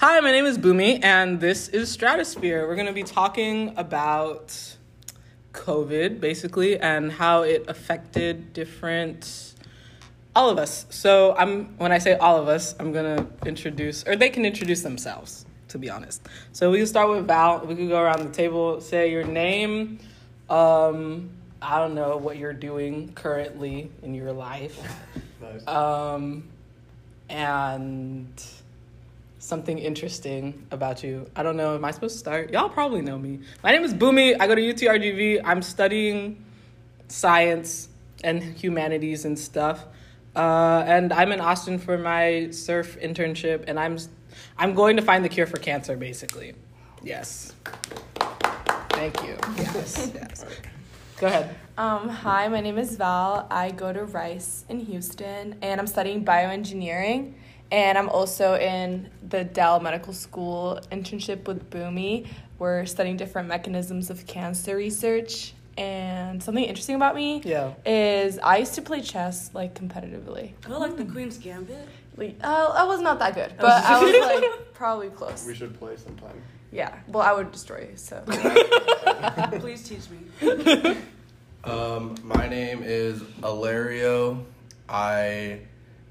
Hi, my name is Bunmi, and this is Stratosphere. We're going to be talking about COVID, basically, and how it affected different, all of us. So, I'm when I say all of us, I'm going to introduce, or they can introduce themselves, to be honest. So we can start with Val. We could go around the table, say your name. Um, I don't know what you're doing currently in your life. Nice. Um, and something interesting about you. I don't know. Am I supposed to start? Y'all probably know me. My name is Bunmi. I go to UTRGV. I'm studying science and humanities and stuff. Uh, and I'm in Austin for my surf internship, and I'm I'm going to find the cure for cancer, basically. Yes. Thank you. Yes. yes. Go ahead. Um, hi, my name is Val. I go to Rice in Houston, and I'm studying bioengineering. And I'm also in the Dell Medical School internship with Bunmi. We're studying different mechanisms of cancer research. And something interesting about me Yeah. is I used to play chess like competitively. I like the Queen's Gambit. Like, uh, I was not that good, but I was like probably close. we should play sometime. Yeah. Well, I would destroy you. So. Please teach me. Um, my name is Alario. I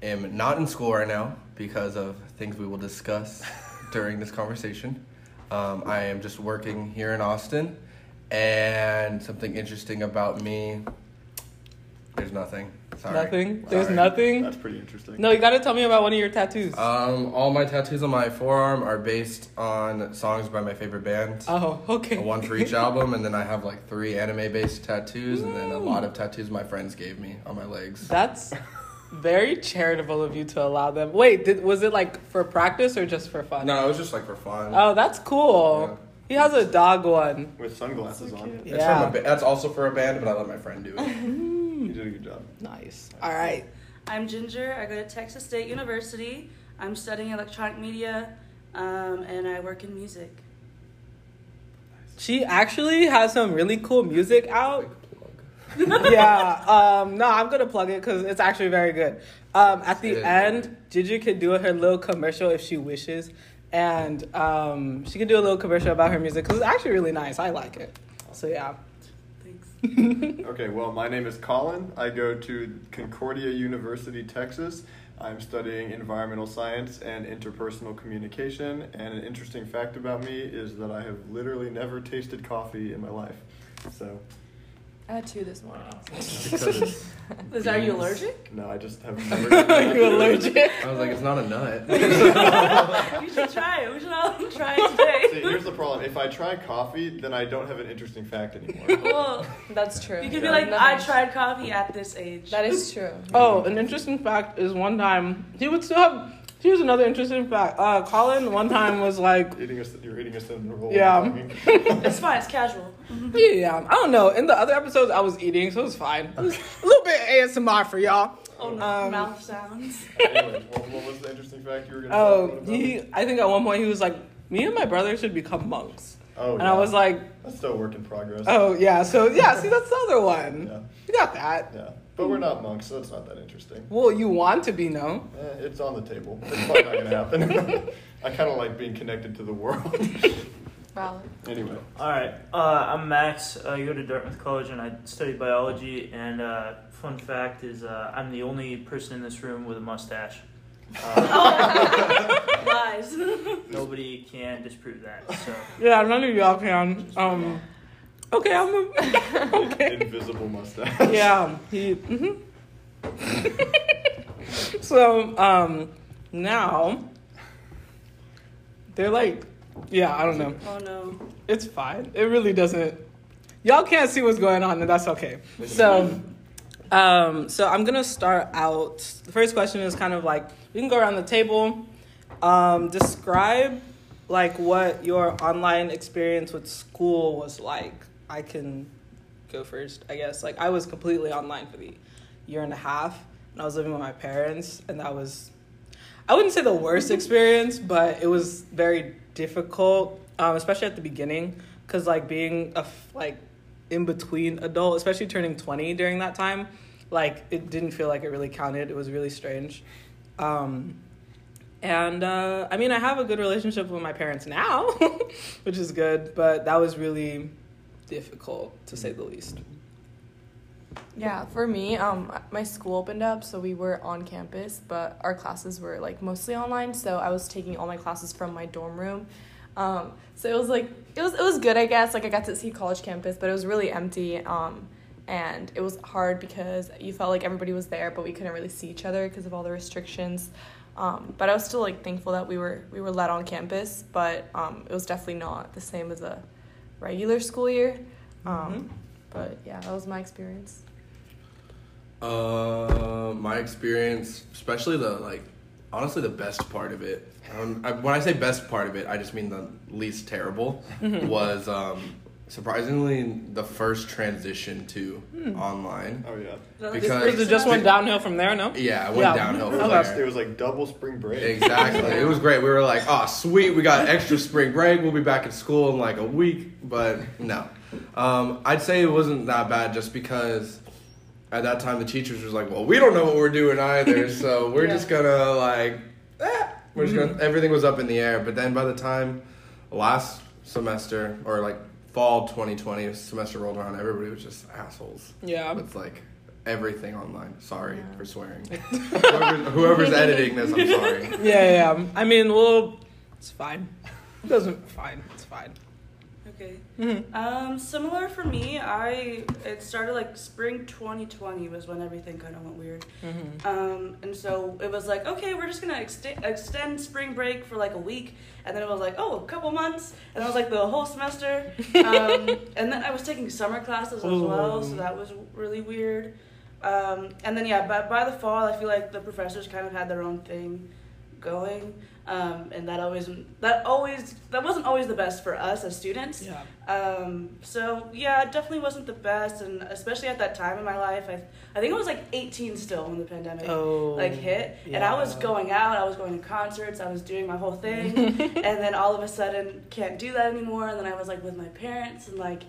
am not in school right now because of things we will discuss during this conversation. Um, I am just working here in Austin, and something interesting about me. There's nothing. Sorry. Nothing. There's Sorry. nothing. That's pretty interesting. No, you got to tell me about one of your tattoos. Um, all my tattoos on my forearm are based on songs by my favorite band. oh, okay. One for each album, and then I have like three anime-based tattoos, and then a lot of tattoos my friends gave me on my legs. That's very charitable of you to allow them. Wait, did, was it like for practice or just for fun? No, it was just like for fun. Oh, that's cool. He has a dog one. With sunglasses on. It's from Yeah. a ba- that's also for a band, but I let my friend do it. You did a good job. Nice. All right. I'm Ginger. I go to Texas State University. I'm studying electronic media, um, and I work in music. She actually has some really cool music out. yeah. Um, no, I'm gonna plug it because it's actually very good. Um, at the It is end, Ginger can do her little commercial if she wishes, and um, she can do a little commercial about her music because it's actually really nice. I like it. So yeah. Thanks. Okay, well, my name is Colin. I go to Concordia University, Texas. I'm studying environmental science and interpersonal communication. And an interesting fact about me is that I have literally never tasted coffee in my life. So, I had two this morning. Because Is are you allergic? no, I just have never. Are you allergic? I was like, it's not a nut. You should try it. We should all try it today. See, here's the problem. If I try coffee, then I don't have an interesting fact anymore. Well, That's true. you could be Yeah. like, I tried coffee at this age. That is true. Oh, an interesting fact is one time he would still have. Here's another interesting fact. Uh, Colin one time was like, eating a, you're eating a cinnamon roll. Yeah. It's fine. It's casual. yeah, I don't know. In the other episodes, I was eating, so it was fine. It was a little bit ASMR for y'all. Oh no, Um, mouth sounds. anyway, what, what was the interesting fact you were going to Oh, talk about? he. I think at one point he was like, "Me and my brother should become monks," Oh, and yeah. I was like, That's still a work in progress. "Oh yeah." So yeah, see, that's the other one. Yeah, You got that. yeah. But we're not monks, so it's not that interesting. Well, you want to be, no? Eh, it's on the table. It's probably not gonna happen. I kind of like being connected to the world. Valid. anyway, All right, uh, I'm Max. Uh, I go to Dartmouth College and I study biology. And uh, fun fact is, uh, I'm the only person in this room with a mustache. Uh, Lies. nobody can disprove that. So Yeah, none of y'all can. Um. Okay, I'm. A, okay. invisible mustache. Yeah. He. hmm so um, now they're like, yeah, I don't know. Oh no. It's fine. It really doesn't. Y'all can't see what's going on, and that's okay. So, um, so I'm gonna start out. The first question is kind of like we can go around the table. Um, describe like what your online experience with school was like. I can go first, I guess. Like I was completely online for the year and a half, and I was living with my parents, and that was I wouldn't say the worst experience, but it was very difficult, um, especially at the beginning, because like being a f- like in between adult, especially turning twenty during that time, like it didn't feel like it really counted. It was really strange, um, And uh, I mean, I have a good relationship with my parents now, which is good, but that was really difficult to say the least. Yeah, for me, um, my school opened up, so we were on campus, but our classes were like mostly online. So I was taking all my classes from my dorm room. Um, so it was like it was it was good, I guess. Like I got to see college campus, but it was really empty. Um, and it was hard because you felt like everybody was there, but we couldn't really see each other because of all the restrictions. Um, but I was still like thankful that we were we were let on campus, but um, it was definitely not the same as a regular school year. Um, But yeah, that was my experience. Uh, my experience, especially the like, honestly, the best part of it. Um, I, when I say best part of it, I just mean the least terrible. was um, surprisingly the first transition to online. Oh yeah. Because- it just went downhill from there, no? Yeah, it went Yeah. downhill. Okay. from It there. was like double spring break. Exactly. It was great. We were like, oh, sweet. We got extra spring break. We'll be back at school in like a week. But no. Um, I'd say it wasn't that bad just because at that time the teachers was like, well, we don't know what we're doing either. So we're Yeah. just going to like, eh, we're just going to, everything was up in the air. But then by the time last semester or like fall 2020 semester rolled around, everybody was just assholes. Yeah. With like everything online. Sorry Yeah. for swearing. whoever's, whoever's editing this, I'm sorry. Yeah, yeah. yeah. I mean, well, it's fine. It doesn't fine. It's fine. Okay. Mhm. Um, similar for me, I it started like spring 2020 was when everything kind of went weird. Mhm. Um, and so it was like, okay, we're just gonna extend extend spring break for like a week, and then it was like, oh, a couple months, and it was like the whole semester. Um, and then I was taking summer classes as well, so that was really weird. Um, and then yeah, by by the fall, I feel like the professors kind of had their own thing going, um, and that always that always that wasn't always the best for us as students. Yeah. Um, so yeah, it definitely wasn't the best, and especially at that time in my life, I I think I was like 18 still when the pandemic Oh. like hit, and I was going out, I was going to concerts, I was doing my whole thing, and then all of a sudden can't do that anymore, and then I was like with my parents, and like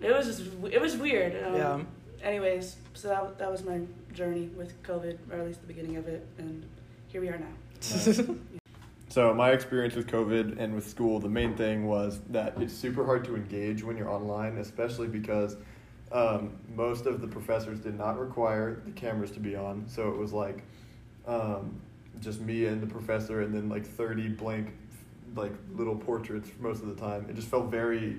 it was just it was weird. Um, Yeah. Anyways, so that that was my journey with COVID, or at least the beginning of it, and here we are now. So my experience with COVID and with school, the main thing was that it's super hard to engage when you're online, especially because um, most of the professors did not require the cameras to be on. So it was like um, just me and the professor, and then like thirty blank, like little portraits most of the time. It just felt very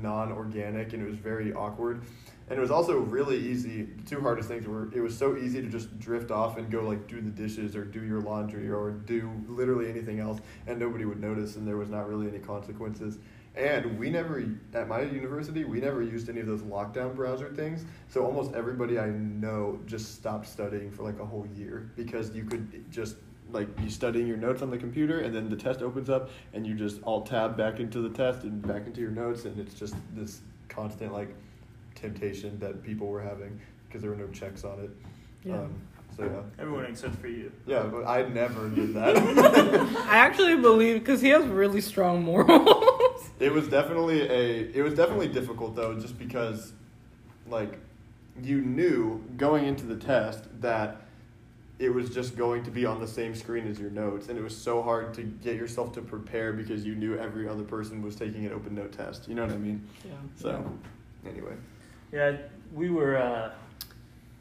non-organic, and it was very awkward. And it was also really easy. The two hardest things were it was so easy to just drift off and go like do the dishes or do your laundry or do literally anything else, and nobody would notice, and there was not really any consequences. And we never, at my university, we never used any of those lockdown browser things. So almost everybody I know just stopped studying for like a whole year because you could just like you studying your notes on the computer and then the test opens up and you just alt tab back into the test and back into your notes and it's just this constant like temptation that people were having because there were no checks on it. Yeah. Um, so yeah. Everyone except for you. Yeah, but I never did that. I actually believe because he has really strong morals. it was definitely a it was definitely difficult though just because like you knew going into the test that it was just going to be on the same screen as your notes and it was so hard to get yourself to prepare because you knew every other person was taking an open note test you know what i mean yeah. so anyway Yeah, we were uh,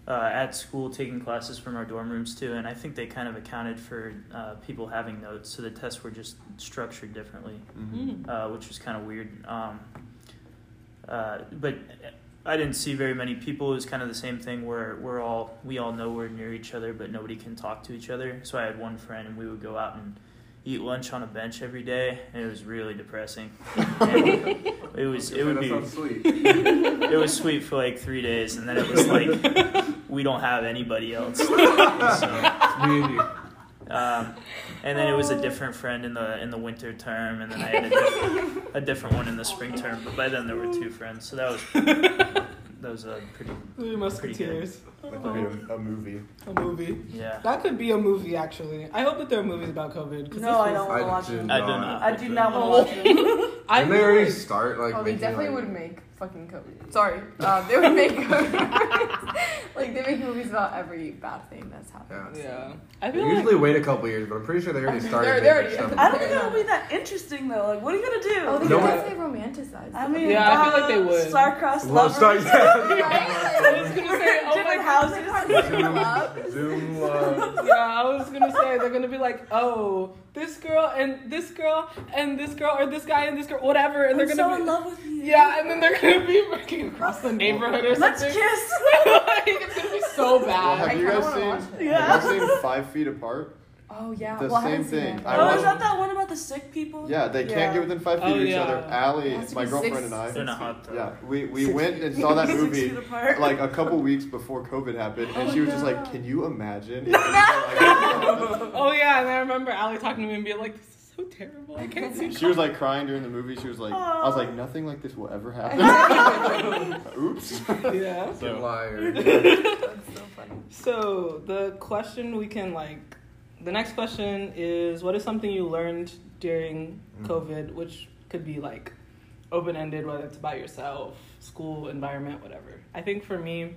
uh, at school taking classes from our dorm rooms too, and I think they kind of accounted for uh, people having notes, so the tests were just structured differently, Mm. uh, which was kind of weird. Um, uh, but I didn't see very many people. It was kind of the same thing where we're all we all know we're near each other, but nobody can talk to each other. So I had one friend, and we would go out and eat lunch on a bench every day, and it was really depressing. And it was it would be sweet. it was sweet for like three days, and then it was like we don't have anybody else. So, and um, and then it was a different friend in the in the winter term, and then I had a different, a different one in the spring term. But by then there were two friends, so that was that was a pretty The Pretty good. Musketeers. Like they made a, a movie. A movie. Yeah. That could be a movie, actually. I hope that there are movies about COVID. No, I don't want to watch do it. I do not. not. I do not want to watch it. I Didn't they already start like Oh, they definitely like, would make fucking COVID. Sorry, uh, they would make COVID. like they make movies about every bad thing that's happened. Yeah. Yeah. I They feel usually like wait a couple years, but I'm pretty sure they already started. They're- they're already- stuff. I don't think it'll be that interesting though. Like, what are you gonna do? Oh, they No, could but- definitely romanticize. I mean, Yeah, I feel like uh, they would. Star-crossed Love lovers. Star- yeah. I was gonna say, oh my god. Houses. Zoom, Zoom love. Yeah, I was gonna say they're gonna be like, oh, this girl and this girl and this girl or this guy and this girl, whatever, and they're gonna so be in love with you. yeah, and then they're gonna be working across the neighborhood or something. Let's something. kiss. like, it's gonna be so Well, bad. have I you guys seen? watch it. Yeah. Have you guys seen Five Feet Apart? Oh yeah. The well, I same haven't seen thing. it. I Oh, watched- is that that one about the sick people? Yeah, they can't get within five feet Oh, of each yeah. other. It Allie, my girlfriend six- and I. In a hot tub. Yeah, we, we Six- went and saw that movie like a couple weeks before COVID happened, and Oh, she was just like, "Can you imagine?" if it was like- Oh yeah, and I remember Allie talking to me and being like, "This is so terrible. I can't see." she was like crying during the movie. She was like, "I was like, nothing like this will ever happen." Oops. yeah. You liar. That's so funny. So the question we can like, the next question is, what is something you learned during Mm. COVID, which could be like open ended, whether it's about yourself, school, environment, whatever. I think for me,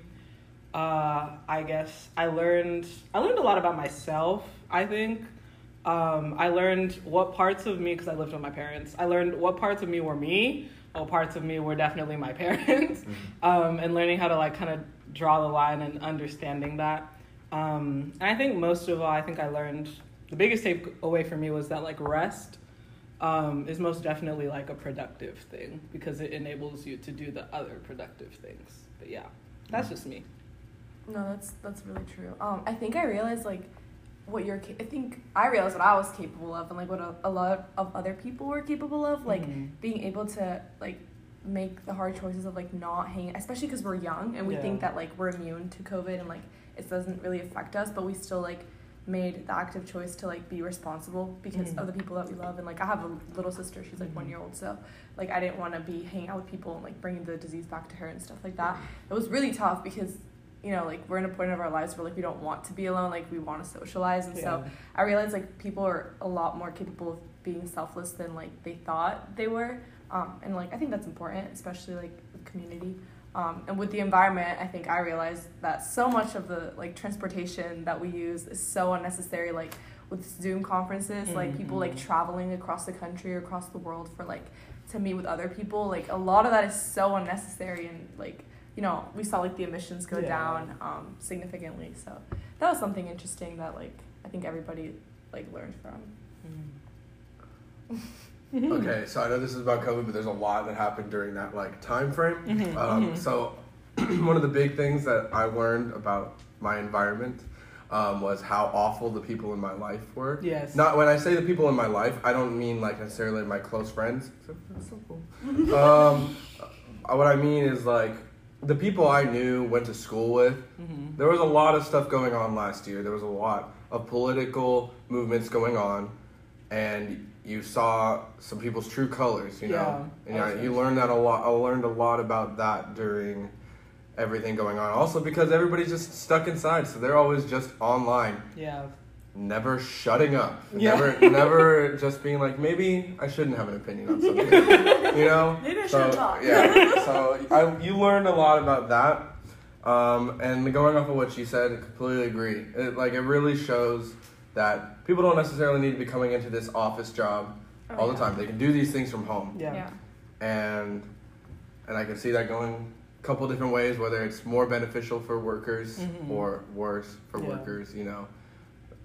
uh, I guess I learned I learned a lot about myself. I think um, I learned what parts of me because I lived with my parents. I learned what parts of me were me, what parts of me were definitely my parents, um, and learning how to like kind of draw the line and understanding that. Um, and I think most of all, I think I learned the biggest takeaway for me was that like rest um, is most definitely like a productive thing because it enables you to do the other productive things. But yeah, that's just me. No, that's that's really true. Um, I think I realized like what you're. Ca- I think I realized what I was capable of, and like what a, a lot of other people were capable of. Like Mhm. being able to like make the hard choices of like not hanging, especially because we're young and we Yeah. think that like we're immune to COVID and like it doesn't really affect us, but we still like made the active choice to like be responsible because Mhm. of the people that we love and like I have a little sister she's like one Mhm. year old so like I didn't want to be hanging out with people and like bringing the disease back to her and stuff like that it was really tough because you know like we're in a point of our lives where like we don't want to be alone like we want to socialize and so I realized like people are a lot more capable of being selfless than like they thought they were. Um, and like I think that's important, especially like with community. Um, and with the environment, I think I realized that so much of the like transportation that we use is so unnecessary. Like with Zoom conferences, like people like Mhm. traveling across the country or across the world for like to meet with other people. Like a lot of that is so unnecessary and like you know we saw like the emissions go Yeah. down um, significantly. So that was something interesting that like I think everybody like learned from. Okay, so I know this is about COVID, but there's a lot that happened during that like time frame. Mhm, Um, mhm. So one of the big things that I learned about my environment um, was how awful the people in my life were. Yes. Not when I say the people in my life, I don't mean like necessarily my close friends. that's so cool. um, uh, what I mean is like the people I knew, went to school with. Mhm. There was a lot of stuff going on last year. There was a lot of political movements going on, and you saw some people's true colors. You know, Yeah, and I I- you learned that a lot. I learned a lot about that during everything going on. Also, because everybody's just stuck inside, so they're always just online, Yeah. never shutting up, Yeah. never, never just being like, maybe I shouldn't have an opinion on something. you know? Maybe I so, shouldn't talk. Yeah. So I, you learned a lot about that. Um, and going off of what she said, I completely agree. It, like it really shows that people don't necessarily need to be coming into this office job Oh, all the time. They can do these things from home, Yeah. yeah. and and I can see that going a couple different ways. Whether it's more beneficial for workers Mhm. or worse for Yeah. workers, you know.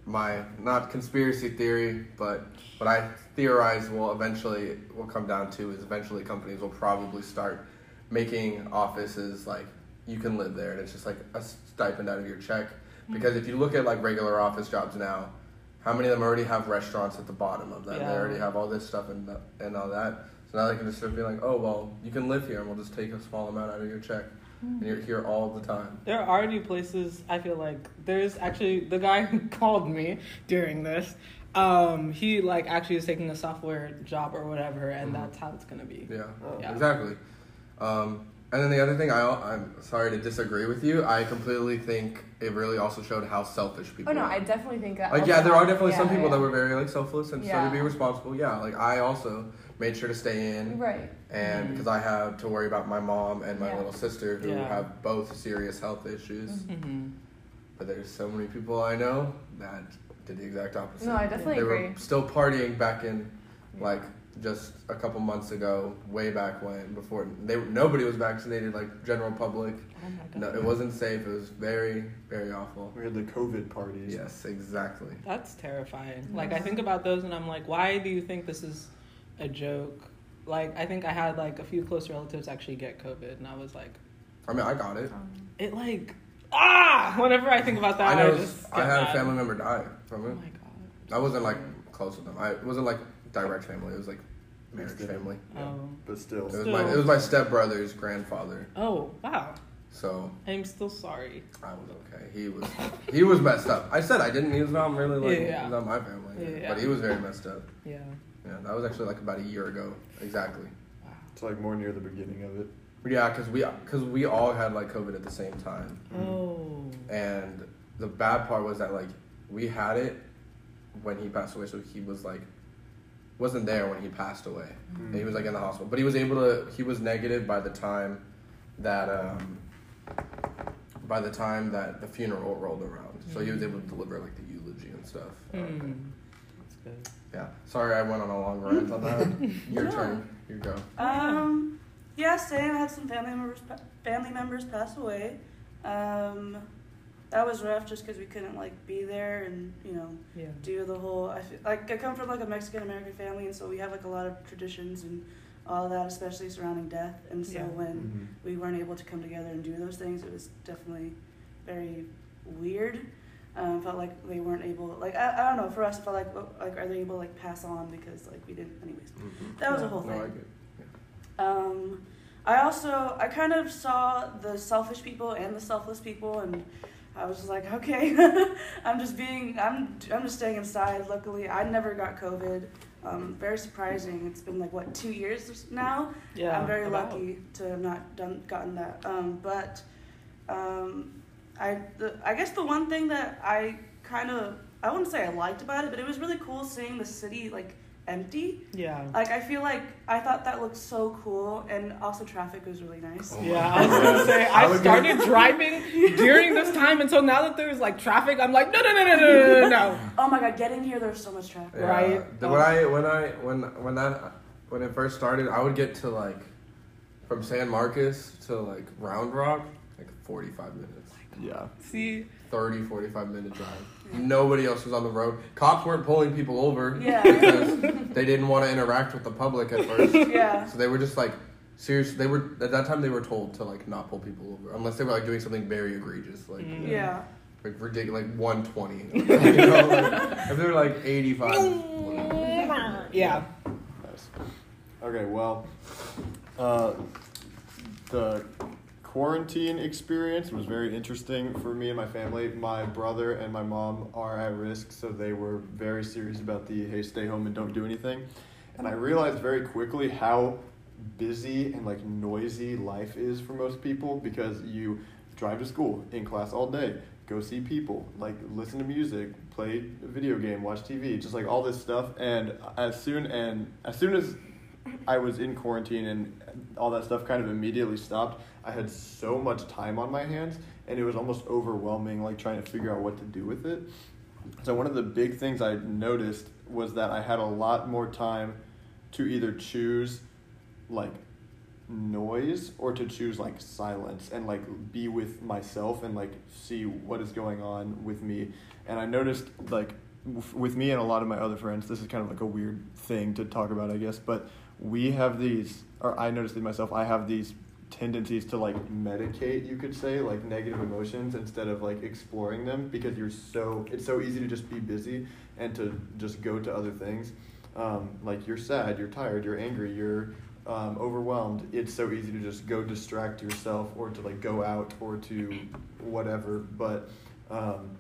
My not conspiracy theory, but what I theorize will eventually will come down to is eventually companies will probably start making offices like you can live there and it's just like a stipend out of your check. Because if you look at like regular office jobs now, how many of them already have restaurants at the bottom of them? Yeah. They already have all this stuff and and all that. So now they can just start being like, oh well, you can live here and we'll just take a small amount out of your check, and you're here all the time. There are already places I feel like there's actually the guy who called me during this. Um, he like actually is taking a software job or whatever, and Mhm. that's how it's gonna be. Yeah, Yeah. exactly. Um, And then the other thing, I, I'm sorry to disagree with you. I completely think it really also showed how selfish people Oh no, are. I definitely think that. like, yeah, there are happened. definitely some people yeah. that were very like selfless and started to be responsible. Yeah, like I also made sure to stay in, Right. and because I have to worry about my mom and my Yeah. little sister who Yeah. have both serious health issues. Mm-hmm. But there's so many people I know that did the exact opposite. No, I definitely they agree. were still partying back in like just a couple months ago, way back when, before they nobody was vaccinated, like general public. Oh my No, it wasn't safe. It was very, very awful. We had the COVID parties. Yes, exactly. That's terrifying. Like I think about those and I'm like, why do you think this is a joke? Like I think I had like a few close relatives actually get COVID and I was like, I mean, I got it. Um, it like ah. Whenever I think about that, I I, know. just I get had a family member die Oh from my it. god. I wasn't like close with them. I wasn't like direct family. It was like marriage Extended. family. Oh. But still. It was my it was my stepbrother's grandfather. Oh wow. So I'm still sorry. I was okay. He was he was messed up. I said I didn't. He was not really like Yeah. he's not my family, Yeah. but he was very messed up. Yeah. Yeah, that was actually like about a year ago, exactly. Wow. It's like more near the beginning of it. Yeah, because we because we all had like COVID at the same time, Oh. and the bad part was that like we had it when he passed away, so he was like wasn't there when he passed away, and he was like in the hospital, but he was able to he was negative by the time that um by the time that the funeral rolled around, so he was able to deliver like the eulogy and stuff. Hmm. That's good. Yeah, sorry I went on a long rant on that. Your No. turn. You go. Um, yeah, same. I had some family members family members pass away. Um, that was rough just because we couldn't like be there and you know Yeah. do the whole. I feel, like I come from like a Mexican American family, and so we have like a lot of traditions and all of that, especially surrounding death. And so Yeah. when Mm-hmm. we weren't able to come together and do those things, it was definitely very weird. Um, felt like they weren't able, like I, I don't know. For us, it felt like oh, like are they able to like pass on because like we didn't. Anyways, that was a Yeah. whole No, thing. I get. Um, I also I kind of saw the selfish people and the selfless people, and I was just like, okay, I'm just being I'm I'm just staying inside. Luckily, I never got COVID. Um, very surprising. It's been like what two years now. Yeah. I'm very about. lucky to have not done gotten that. Um, but um, I the, I guess the one thing that I kind of I wouldn't say I liked about it, but it was really cool seeing the city like empty. Yeah. Like I feel like I thought that looked so cool, and also traffic was really nice. Oh yeah, I was gonna say I, started driving during this time, until now that there's like traffic, I'm like no no no no no no no. oh my god, getting here there's so much traffic. Yeah. Right. When. I when I when when that when it first started, I would get to like from San Marcos to like Round Rock like 45 minutes. Oh yeah. See. 30, 45 minute drive. Nobody else was on the road. Cops weren't pulling people over Yeah. because they didn't want to interact with the public at first. Yeah. So they were just like seriously they were at that time they were told to like not pull people over unless they were like doing something very egregious like Mm. Yeah. like ridiculous like 120 you know like, if they were like 85 yeah. Nice. Okay, well, uh, the quarantine experience was very interesting for me and my family. My brother and my mom are at risk, so they were very serious about the hey, stay home and don't do anything. And I realized very quickly how busy and like noisy life is for most people because you drive to school, in class all day, go see people, like listen to music, play a video game, watch TV, just like all this stuff. And as soon and as soon as I was in quarantine and all that stuff kind of immediately stopped, I had so much time on my hands and it was almost overwhelming, like trying to figure out what to do with it. So one of the big things I noticed was that I had a lot more time to either choose like noise or to choose like silence and like be with myself and like see what is going on with me and i noticed like with me and a lot of my other friends this is kind of like a weird thing to talk about i guess but we have these or i noticed it myself i have these tendencies to like medicate you could say like negative emotions instead of like exploring them because you're so it's so easy to just be busy and to just go to other things. Um, like you're sad you're tired you're angry you're um, overwhelmed. It's so easy to just go distract yourself or to like go out or to whatever. But um,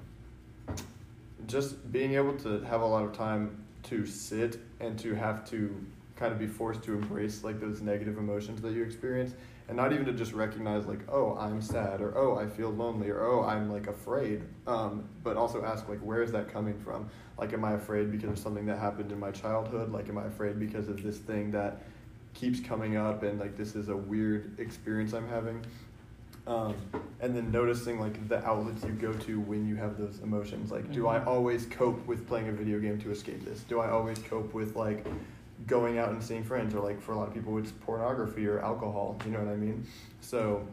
just being able to have a lot of time to sit and to have to kind of be forced to embrace like those negative emotions that you experience and not even to just recognize like oh i'm sad or oh i feel lonely or oh i'm like afraid um, but also ask like where is that coming from? Like am i afraid because of something that happened in my childhood? Like am i afraid because of this thing that keeps coming up and like this is a weird experience i'm having? Um, and then noticing like the outlets you go to when you have those emotions. Like do i Mhm. always cope with playing a video game to escape this? Do i always cope with like going out and seeing friends or like for a lot of people it's pornography or alcohol you know what i mean? So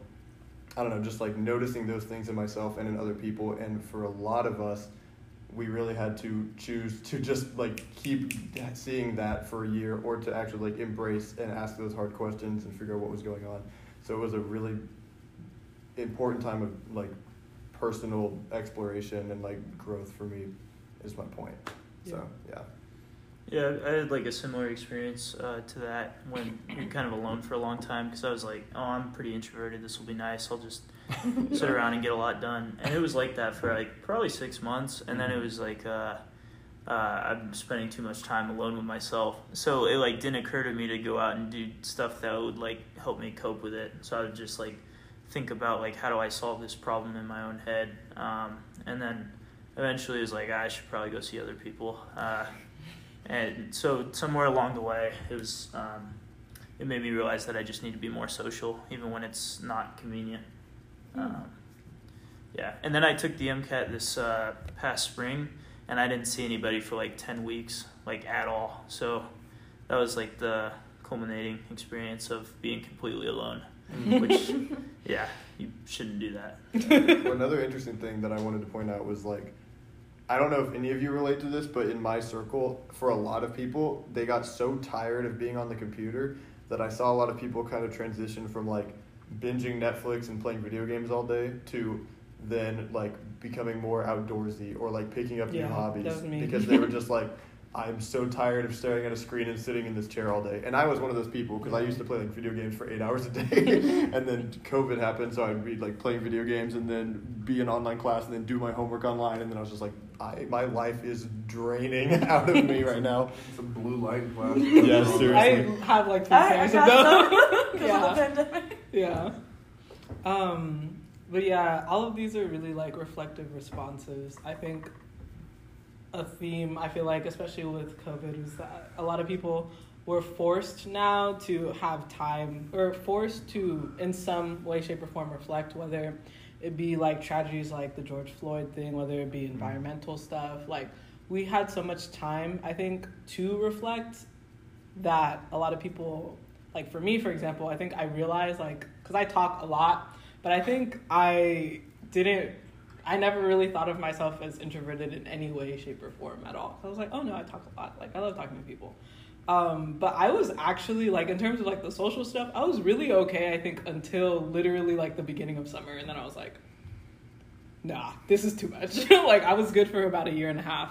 i don't know just like noticing those things in myself and in other people and for a lot of us we really had to choose to just like keep seeing that for a year or to actually like embrace and ask those hard questions and figure out what was going on. So it was a really important time of like personal exploration and like growth for me is my point. So yeah Yeah, I had like a similar experience uh, to that when you're kind of alone for a long time because I was like, oh, I'm pretty introverted. This will be nice. I'll just sit around and get a lot done. And it was like that for like probably six months. And then it was like, uh, uh, I'm spending too much time alone with myself. So it like didn't occur to me to go out and do stuff that would like help me cope with it. So I would just like think about like how do I solve this problem in my own head. Um, and then eventually it was like I should probably go see other people. Uh, and so somewhere along the way, it was um, it made me realize that I just need to be more social, even when it's not convenient. Um, yeah, and then I took the MCAT this uh, past spring, and I didn't see anybody for like ten weeks, like at all. So that was like the culminating experience of being completely alone. Which, yeah, you shouldn't do that. Well, another interesting thing that I wanted to point out was like, I don't know if any of you relate to this, but in my circle, for a lot of people, they got so tired of being on the computer that I saw a lot of people kind of transition from like binging Netflix and playing video games all day to then like becoming more outdoorsy or like picking up Yeah, new hobbies that was me. because they were just like I'm so tired of staring at a screen and sitting in this chair all day. And I was one of those people because I used to play like video games for eight hours a day, and then COVID happened, so I'd be like playing video games and then be in online class and then do my homework online, and then I was just like, I my life is draining out of me right now. Some blue light glass. Yeah, seriously. I seriously. have like three I, I pairs of those. because yeah. of the pandemic. yeah. Um, but yeah, all of these are really like reflective responses. I think a theme I feel like, especially with COVID, is that a lot of people were forced now to have time or forced to, in some way, shape, or form, reflect whether it be like tragedies like the George Floyd thing, whether it be mm-hmm. environmental stuff. Like we had so much time, I think, to reflect that a lot of people like for me for example i think i realized like because i talk a lot but i think i didn't i never really thought of myself as introverted in any way shape or form at all. I was like oh no i talk a lot. Like i love talking to people um, but i was actually like in terms of like the social stuff i was really okay i think until literally like the beginning of summer and then i was like nah this is too much like i was good for about a year and a half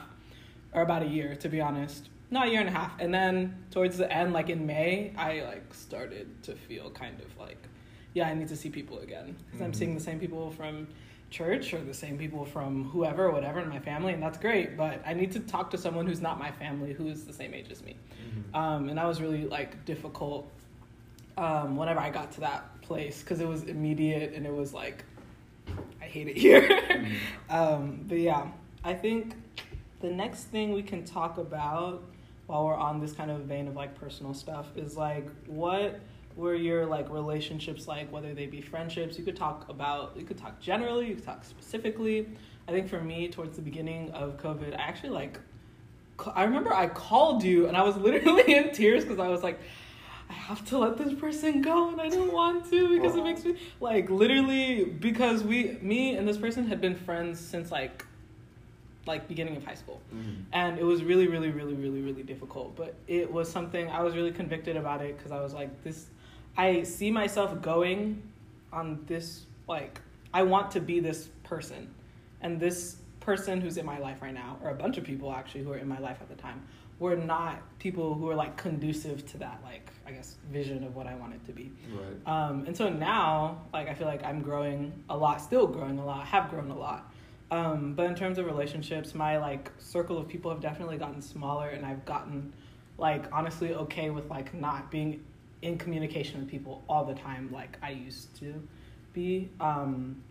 or about a year to be honest not a year and a half and then towards the end like in may i like started to feel kind of like yeah i need to see people again because i'm Mhm. seeing the same people from church or the same people from whoever whatever in my family and that's great but i need to talk to someone who's not my family who is the same age as me. Um, and that was really like difficult um, whenever i got to that place because it was immediate and it was like i hate it here. Um, but yeah i think the next thing we can talk about while we're on this kind of vein of like personal stuff is like what were your like relationships like whether they be friendships? You could talk about you could talk generally you could talk specifically. I think for me towards the beginning of covid i actually like i remember i called you and i was literally in tears because i was like I have to let this person go and I don't want to because it makes me like literally because we me and this person had been friends since like like beginning of high school. Mm-hmm. And it was really really really really really difficult but it was something i was really convicted about it because i was like this i see myself going on this like i want to be this person and this person who's in my life right now or a bunch of people actually who are in my life at the time were not people who were like conducive to that like i guess vision of what i wanted to be Right. um, and so now, like, I feel like I'm growing a lot, still growing a lot, have grown a lot. Um, but in terms of relationships, my like circle of people have definitely gotten smaller, and I've gotten like honestly okay with like not being in communication with people all the time like I used to be. Um,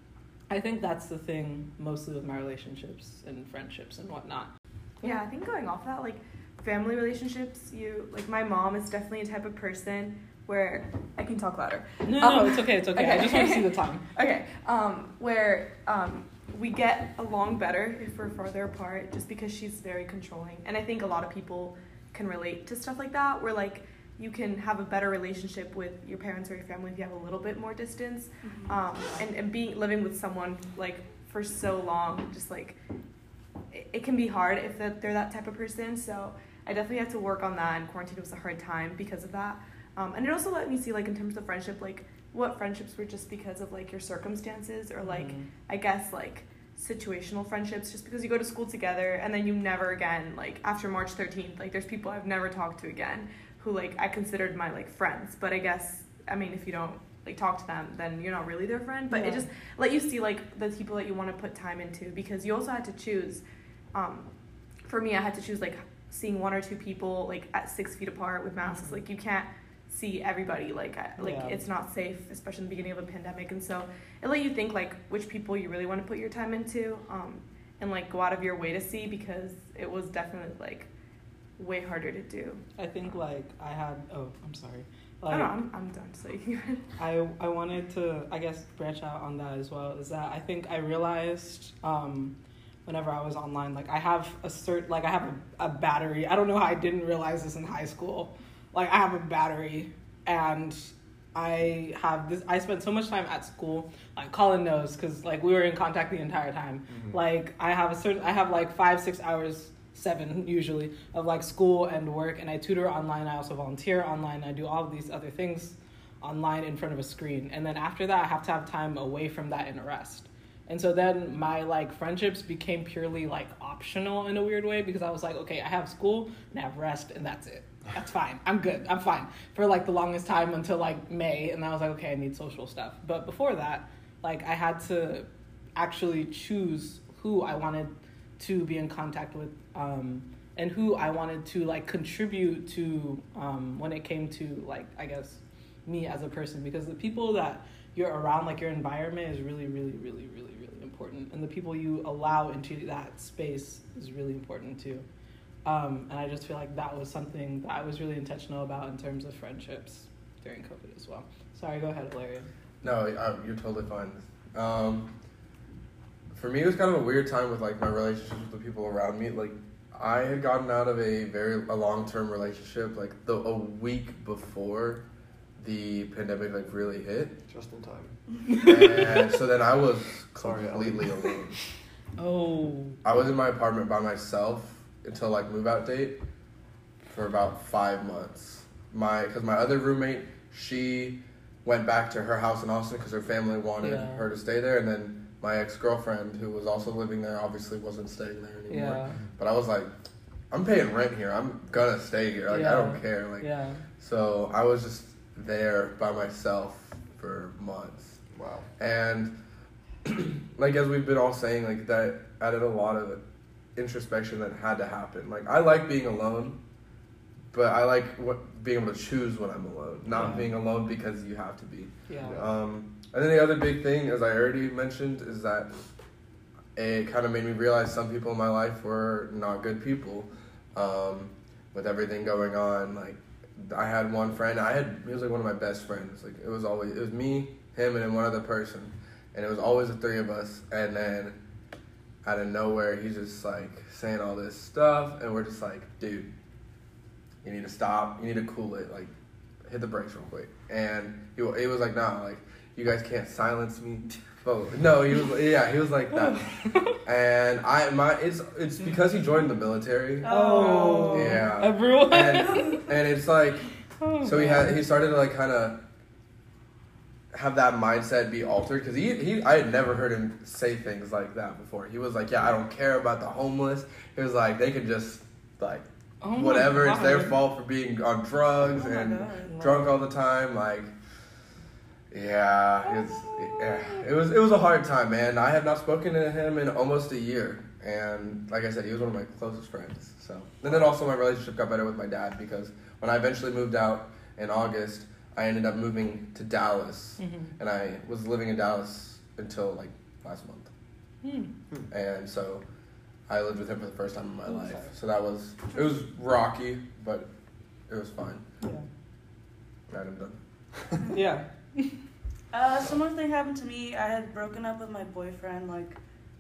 I think that's the thing mostly with my relationships and friendships and whatnot. Yeah, I think going off that, like family relationships, you like my mom is definitely a type of person where I can talk louder. No, no, Um, it's okay, it's okay. I just want to see the time. Okay, um, where um, we get along better if we're farther apart, just because she's very controlling, and I think a lot of people can relate to stuff like that, where like you can have a better relationship with your parents or your family if you have a little bit more distance, um, and and being living with someone like for so long, just like it, it can be hard if that they're that type of person. So I definitely had to work on that, and quarantine was a hard time because of that. Um, and it also let me see like in terms of friendship, like what friendships were just because of like your circumstances or like Mhm. I guess like situational friendships just because you go to school together and then you never again like after March 13th like there's people I've never talked to again who like I considered my like friends. But I guess I mean if you don't like talk to them then you're not really their friend. But it just let you see like the people that you want to put time into. Because you also had to choose um for me I had to choose like seeing one or two people like at six feet apart with masks. Mhm. like you can't see everybody like like Yeah. it's not safe especially in the beginning of a pandemic. And so it let you think like which people you really want to put your time into um, and like go out of your way to see because it was definitely like way harder to do. I think like I had oh I'm sorry. oh, Like no, I'm, I'm done so you I I wanted to I guess branch out on that as well is that I think I realized um whenever I was online like I have a cert like I have a, a battery. I don't know how I didn't realize this in high school. Like I have a battery and I have this I spent so much time at school like Colin knows because like we were in contact the entire time. Mhm. like I have a certain I have like five six hours seven usually of like school and work and I tutor online I also volunteer online I do all of these other things online in front of a screen. And then after that I have to have time away from that and rest. And so then my like friendships became purely like optional in a weird way because I was like okay I have school and I have rest and that's it. That's fine. I'm good. I'm fine. For like the longest time until like May and I was like okay I need social stuff. But before that like I had to actually choose who I wanted to be in contact with um, and who I wanted to like contribute to um, when it came to like I guess me as a person because the people that you're around like your environment is really really really really really important and the people you allow into that space is really important too um, and I just feel like that was something that I was really intentional about in terms of friendships during COVID as well. Sorry, go ahead, Valeria. No, I, you're totally fine. Um, for me, it was kind of a weird time with like my relationships with the people around me. Like, I had gotten out of a very a long term relationship like the a week before the pandemic like really hit, Just in time. and so then I was Sorry, completely alone. Oh, I was in my apartment by myself until like move out date for about five months. My because my other roommate she went back to her house in Austin because her family wanted Yeah. her to stay there, and then my ex girlfriend who was also living there obviously wasn't staying there anymore. yeah, But I was like, I'm paying rent here. I'm gonna stay here. Like I don't care. Like yeah, so I was just there by myself for months. Wow. And like as we've been all saying, like that added a lot of introspection that had to happen. Like I like being alone, but I like what being able to choose when I'm alone, not Yeah. being alone because you have to be. yeah, Yeah. Um, and then the other big thing, as I already mentioned, is that it kind of made me realize some people in my life were not good people. Um, with everything going on, like I had one friend. I had he was like one of my best friends. Like it was always it was me, him, and then one other person, and it was always the three of us. And then out of nowhere, he's just like saying all this stuff, and we're just like, dude, you need to stop. You need to cool it. Like hit the brakes real quick. And he, wa- he was like, nah, like you guys can't silence me. But no, he was yeah, he was like that. and I my it's it's because he joined the military. Oh, Yeah. everyone. And and it's like Oh, so he had he started to like kind of have that mindset be altered because he, he I had never heard him say things like that before. He was like, "Yeah, I don't care about the homeless." He was like, "They can just like Oh whatever. It's their fault for being on drugs Oh and drunk all the time." Like, yeah, it's yeah, it was it was a hard time, man. I had not spoken to him in almost a year, and like I said, he was one of my closest friends. So, and then also my relationship got better with my dad because when I eventually moved out in August, I ended up moving to Dallas, Mm-hmm. and I was living in Dallas until like last month. Hmm. and so I lived with him for the first time in my life. sorry. So that was it was rocky, but it was fine. Yeah. Right, I'm done. Yeah. Uh, similar thing happened to me. I had broken up with my boyfriend like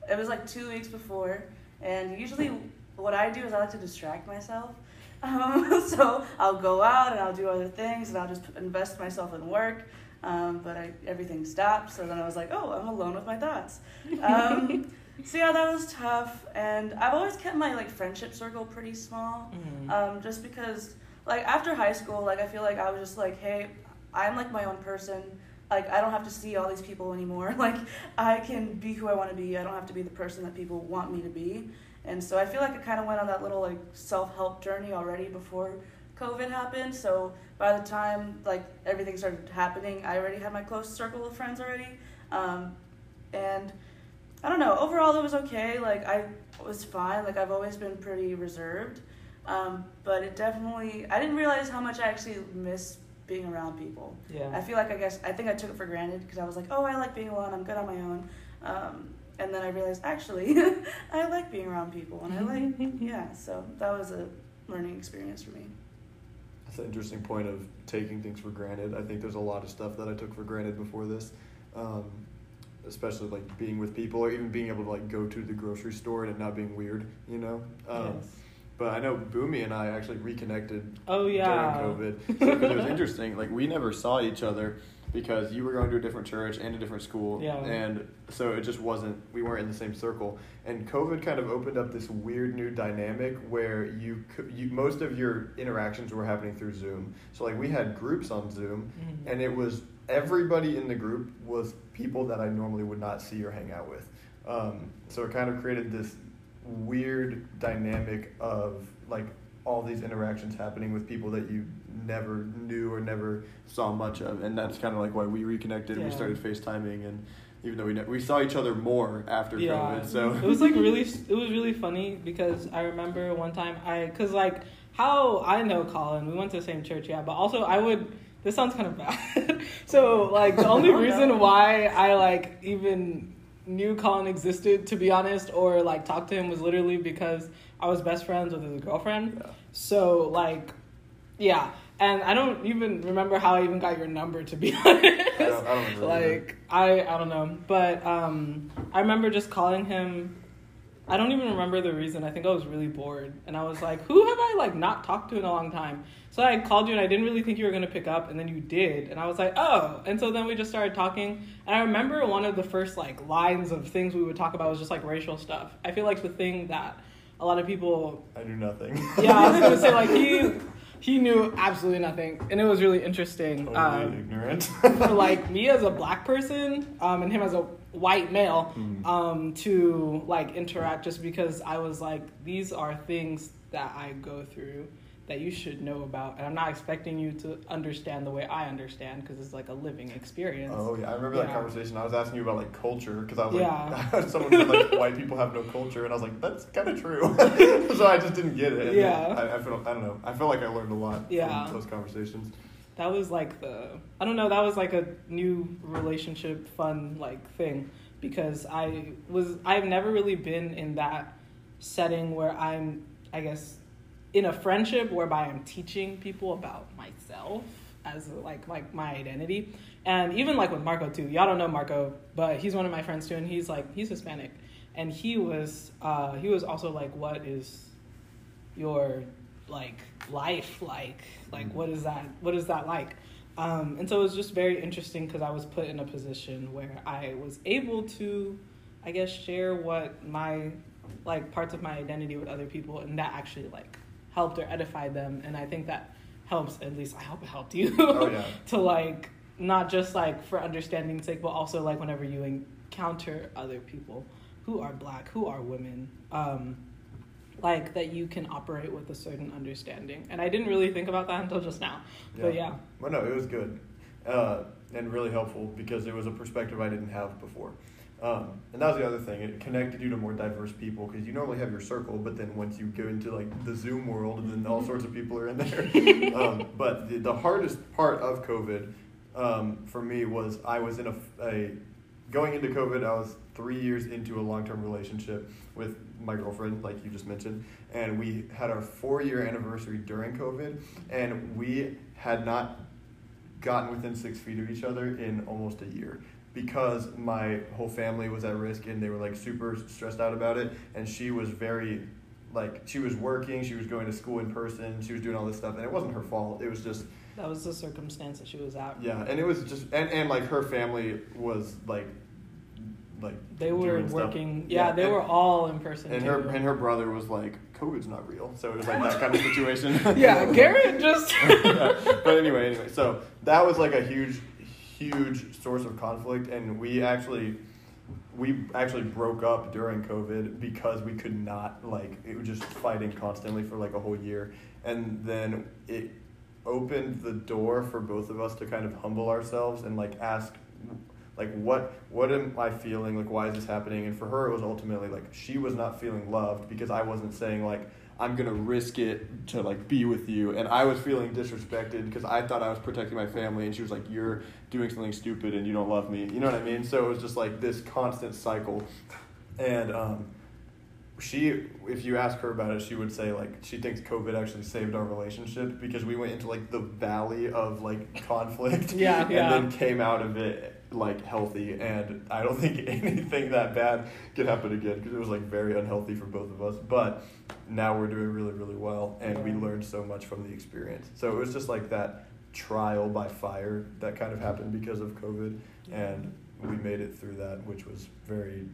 it was like two weeks before, and usually what I do is I like to distract myself. Um, so I'll go out and I'll do other things and I'll just invest myself in work. Um, but I, everything stopped. So then I was like, oh, I'm alone with my thoughts. Um, so yeah, that was tough. And I've always kept my like friendship circle pretty small Mhm. um, just because like after high school like i feel like i was just like hey i'm like my own person. Like i don't have to see all these people anymore. Like i can be who i want to be. I don't have to be the person that people want me to be. And so i feel like i kind of went on that little like self-help journey already before covid happened. So by the time like everything started happening i already had my close circle of friends already. Um, and i don't know. Overall it was okay. Like i was fine. Like i've always been pretty reserved. Um, but it definitely, I didn't realize how much I actually miss being around people. Yeah. I feel like I guess, I think I took it for granted because I was like, oh, I like being alone, I'm good on my own. Um, and then I realized actually, I like being around people and I like, yeah, so that was a learning experience for me. That's an interesting point of taking things for granted. I think there's a lot of stuff that I took for granted before this, um, especially like being with people or even being able to like go to the grocery store and it not being weird, you know. Um, Yes. But I know Bunmi and I actually reconnected Oh yeah. during COVID. So, it was interesting. Like we never saw each other because you were going to a different church and a different school, Yeah. and so it just wasn't. We weren't in the same circle. And COVID kind of opened up this weird new dynamic where you, could, you most of your interactions were happening through Zoom. So like we had groups on Zoom, Mhm. and it was everybody in the group was people that I normally would not see or hang out with. Um, so it kind of created this weird dynamic of like all these interactions happening with people that you never knew or never saw much of, and that's kind of like why we reconnected and we Yeah. started FaceTiming, and even though we ne- we saw each other more after Yeah. COVID, so it was like really it was really funny because I remember one time I cuz like how I know Colin we went to the same church yeah but also I would this sounds kind of bad so like the only reason why I like even knew Colin existed to be honest or like talked to him was literally because I was best friends with his girlfriend Yeah. so like yeah and I don't even remember how I even got your number to be honest I don't, I don't like I I don't know, but um, I remember just calling him. I don't even remember the reason. I think I was really bored, and I was like, "Who have I like not talked to in a long time?" So I called you, and I didn't really think you were gonna pick up, and then you did, and I was like, "Oh!" And so then we just started talking, and I remember one of the first like lines of things we would talk about was just like racial stuff. I feel like the thing that a lot of people I knew nothing. yeah, I was gonna say like he he knew absolutely nothing, and it was really interesting. totally Um, ignorant. for like me as a black person um, and him as a white male Mhm. um, to like interact just because I was like these are things that I go through that you should know about and I'm not expecting you to understand the way I understand because it's like a living experience. Oh yeah, I remember that Yeah. conversation. I was asking you about like culture because I was Yeah. like, someone was like, white people have no culture, and I was like, that's kind of true. so I just didn't get it. And Yeah. I, I feel I don't know. I feel like I learned a lot Yeah. from those conversations. That was like the I don't know that was like a new relationship fun like thing. Because I was I've never really been in that setting where I'm I guess in a friendship whereby I'm teaching people about myself as like like my identity. And even like with Marco too. Y'all don't know Marco but he's one of my friends too and he's like he's Hispanic. And he was uh he was also like what is your like life like? Like what is that what is that like? Um, and so it was just very interesting because i was put in a position where i was able to i guess share what my like parts of my identity with other people and that actually like helped or edified them and i think that helps at least i hope it helped you Oh yeah. to like not just like for understanding's sake but also like whenever you encounter other people who are black who are women um like that you can operate with a certain understanding and i didn't really think about that until just now but yeah Well, no, it was good uh, and really helpful because it was a perspective I didn't have before. Um, and that was the other thing. It connected you to more diverse people because you normally have your circle, but then once you go into like the Zoom world, and then all sorts of people are in there. um, but the, the hardest part of COVID um, for me was I was in a, a going into COVID. I was three years into a long term relationship with my girlfriend, like you just mentioned, and we had our four year anniversary during COVID, and we had not gotten within six feet of each other in almost a year because my whole family was at risk and they were like super stressed out about it and she was very like she was working she was going to school in person she was doing all this stuff and it wasn't her fault it was just That was the circumstance that she was at. yeah and it was just and, and like her family was like like They were working. Yeah, they and- were all in person. and too. her and her brother was like COVID's not real so it was like that kind of situation yeah, Garrett just. yeah. But anyway, anyway, so that was like a huge, huge source of conflict, and we actually, we actually broke up during COVID because we could not like it was just fighting constantly for like a whole year, and then it opened the door for both of us to kind of humble ourselves and like ask like what what am i feeling? Like why is this happening? And for her it was ultimately like she was not feeling loved because i wasn't saying like i'm gonna risk it to like be with you. And i was feeling disrespected because i thought i was protecting my family and she was like you're doing something stupid and you don't love me. You know what i mean? So it was just like this constant cycle. And um she if you ask her about it she would say like she thinks covid actually saved our relationship because we went into like the valley of like conflict Yeah, and yeah. then came out of it like healthy and i don't think anything that bad could happen again because it was like very unhealthy for both of us. But now we're doing really really well and we learned so much from the experience. So it was just like that trial by fire that kind of happened because of covid and we made it through that which was very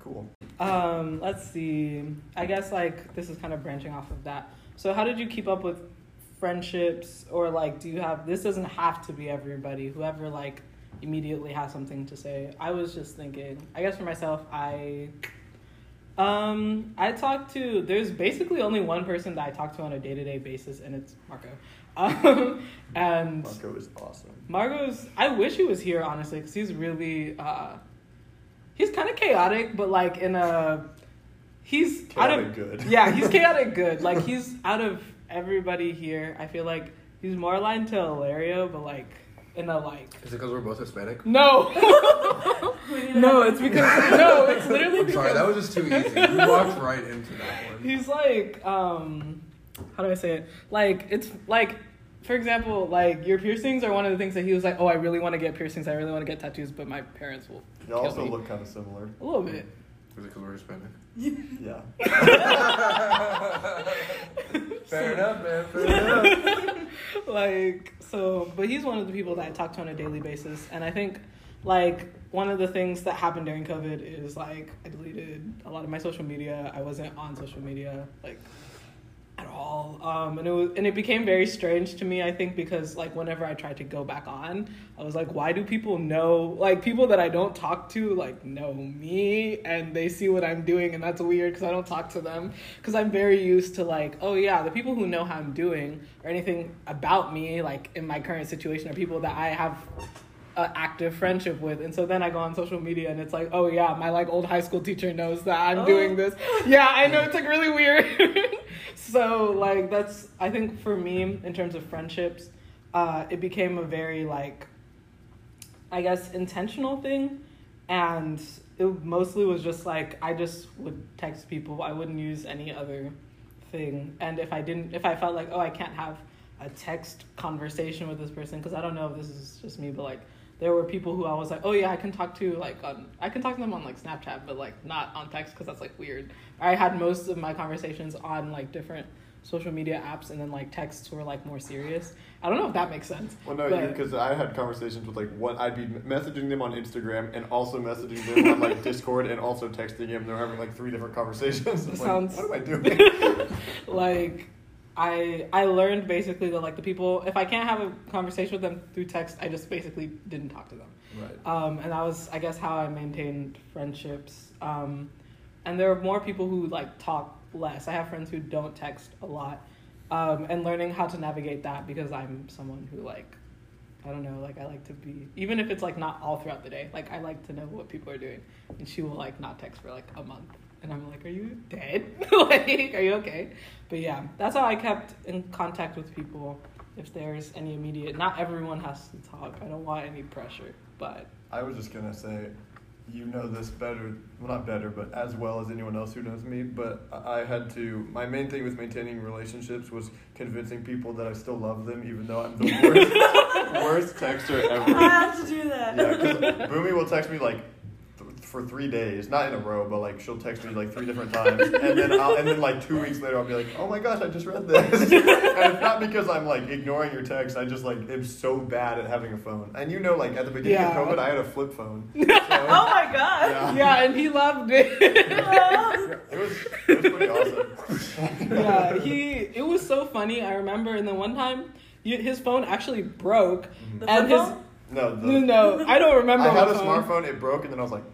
cool. Um, let's see. I guess like this is kind of branching off of that. So how did you keep up with friendships? Or like do you have this doesn't have to be everybody, whoever like immediately has something to say. I was just thinking, I guess for myself, I um I talk to there's basically only one person that I talk to on a day-to-day basis and it's Marco. Um, and marco is awesome Margot's. I wish he was here honestly, because he's really. Uh, he's kind of chaotic, but like in a. He's out chaotic of good yeah. He's chaotic good. Like he's out of everybody here. I feel like he's more aligned to Hilario, but like in a like. Is it because we're both Hispanic? No. no, it's because no, it's literally I'm sorry, that was just too easy. You walked right into that one. He's like, um, how do I say it? Like, it's like, for example, like your piercings are one of the things that he was like, oh, I really want to get piercings, I really want to get tattoos, but my parents will you kill also me. look kind of similar a little bit. Is it because we're Hispanic? yeah Fair enough, man. Fair enough. like so but he's one of the people that i talk to on a daily basis and i think like one of the things that happened during covid is like i deleted a lot of my social media i wasn't on social media like at all. Um, and it was and it became very strange to me i think because like whenever i tried to go back on i was like why do people know like people that i don't talk to like know me and they see what i'm doing and that's weird because i don't talk to them. Because i'm very used to like oh yeah the people who know how i'm doing or anything about me like in my current situation are people that i have an active friendship with. And so then i go on social media and it's like oh yeah my like old high school teacher knows that i'm doing this. Yeah i know it's like really weird so like that's i think for me in terms of friendships uh, it became a very like i guess intentional thing. And it mostly was just like i just would text people. I wouldn't use any other thing. And if i didn't if i felt like oh i can't have a text conversation with this person because i don't know if this is just me but like there were people who i was like oh yeah i can talk to like on i can talk to them on like snapchat but like not on text because that's like weird i had most of my conversations on like different social media apps and then like texts were like more serious i don't know if that makes sense Well, no, because I had conversations with like what I'd be messaging them on Instagram and also messaging them on like Discord and also texting them. They're having like three different conversations. It's like, Sounds- what am I doing? like I I learned basically that like the people if I can't have a conversation with them through text, I just basically didn't talk to them. right. Um, and that was I guess how I maintained friendships. Um, and there are more people who like talk less. I have friends who don't text a lot. Um, and learning how to navigate that because I'm someone who like I don't know, like I like to be even if it's like not all throughout the day, like I like to know what people are doing. And she will like not text for like a month. And I'm like, Are you dead? like, are you okay? But yeah, that's how I kept in contact with people if there's any immediate not everyone has to talk. I don't want any pressure. But I was just gonna say, you know this better, well not better, but as well as anyone else who knows me. But I I had to. My main thing with maintaining relationships was convincing people that I still love them, even though I'm the worst, worst texter ever. I have to do that. Yeah, because Bunmi will text me like th- for three days, not in a row, but like she'll text me like three different times, and then I'll, and then like two weeks later I'll be like, oh my gosh, I just read this, and it's not because I'm like ignoring your text. I just like am so bad at having a phone, and you know, like at the beginning Yeah. of COVID, I had a flip phone. So, oh my god. yeah. yeah, and he loved it. It was it was pretty awesome. yeah, he. It was so funny. I remember, and then one time, his phone actually broke, The and flip his? No, the, no, no, I don't remember. I had a phone. smartphone. It broke, and then I was like,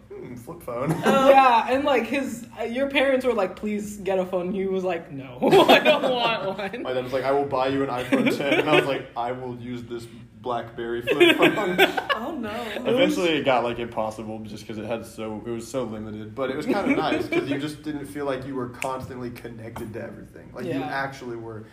flip phone. Oh. Yeah, and like his, uh, your parents were like, "Please get a phone." He was like, "No, I don't want one." My dad was like, I will buy you an iPhone 10, and I was like, I will use this BlackBerry flip phone. Oh no. Eventually, it got like impossible just because it had so it was so limited. But it was kind of nice because you just didn't feel like you were constantly connected to everything. Like you actually were